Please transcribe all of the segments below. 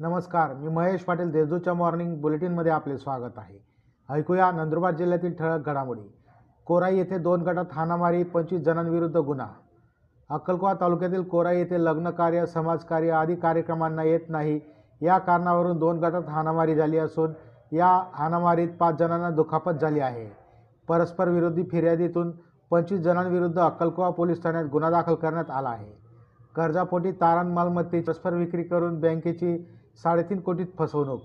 नमस्कार मी महेश पाटील देशदूतच्या मॉर्निंग बुलेटिनमध्ये आपले स्वागत आहे. ऐकूया नंदुरबार जिल्ह्यातील ठळक घडामोडी. कोराई येथे दोन गटात हाणामारी पंचवीस जणांविरुद्ध गुन्हा. अक्कलकोवा तालुक्यातील कोराई येथे लग्नकार्य समाजकार्य आदी कार्यक्रमांना येत नाही. या कारणावरून दोन गटात हाणामारी झाली असून या हाणामारीत पाच जणांना दुखापत झाली आहे. परस्पर विरोधी फिर्यादीतून पंचवीस जणांविरुद्ध अक्कलकोवा पोलीस ठाण्यात गुन्हा दाखल करण्यात आला आहे. कर्जापोटी तारण मालमत्तेची परस्पर विक्री करून बँकेची साडेतीन कोटीत फसवणूक.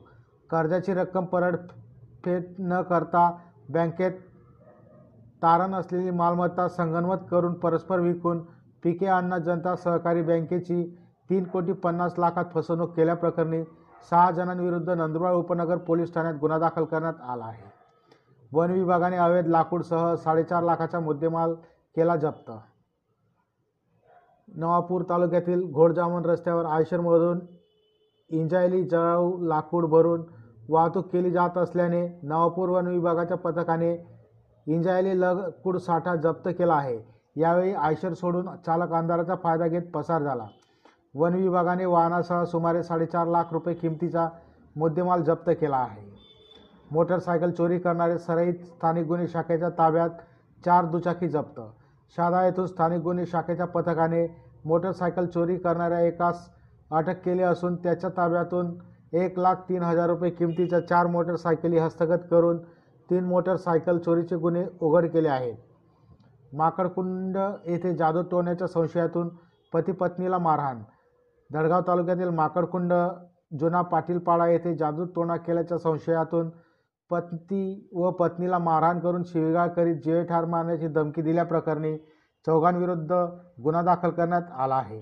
कर्जाची रक्कम परतफेड न करता बँकेत तारण असलेली मालमत्ता संगनमत करून परस्पर विकून पिके अण्णा जनता सहकारी बँकेची तीन कोटी पन्नास लाखात फसवणूक केल्याप्रकरणी सहा जणांविरुद्ध नंदुरबार उपनगर पोलीस ठाण्यात गुन्हा दाखल करण्यात आला आहे. वन विभागाने अवैध लाकूडसह साडेचार लाखाचा मुद्देमाल केला जप्त. नवापूर तालुक्यातील घोडजामन रस्त्यावर आयशरमधून इंजायली जळाऊ लाकूड भरून वाहतूक केली जात असल्याने नवापूर वन विभागाच्या पथकाने इंजायली लाकूड साठा जप्त केला आहे. यावेळी आयशर सोडून चालक अंधाराचा फायदा घेत पसार झाला. वन विभागाने वाहनासह सुमारे साडेचार लाख रुपये किमतीचा मुद्देमाल जप्त केला आहे. मोटरसायकल चोरी करणारे सराईत स्थानिक गुन्हे शाखेच्या ताब्यात चार दुचाकी जप्त. शहादा येथून स्थानिक गुन्हे शाखेच्या पथकाने मोटरसायकल चोरी करणाऱ्या एकास अटक केली असून त्याच्या ताब्यातून एक लाख तीन हजार रुपये किमतीच्या चार मोटरसायकली हस्तगत करून तीन मोटरसायकल चोरीचे गुन्हे उघड केले आहेत. माकडकुंड येथे जादू टोण्याच्या संशयातून पती पत्नीला मारहाण. दडगाव तालुक्यातील माकडकुंड जुना पाटीलपाडा येथे जादू टोणा केल्याच्या संशयातून पती व पत्नीला मारहाण करून शिवीगाळ करीत जीवे ठार मारण्याची धमकी दिल्याप्रकरणी चौघांविरुद्ध गुन्हा दाखल करण्यात आला आहे.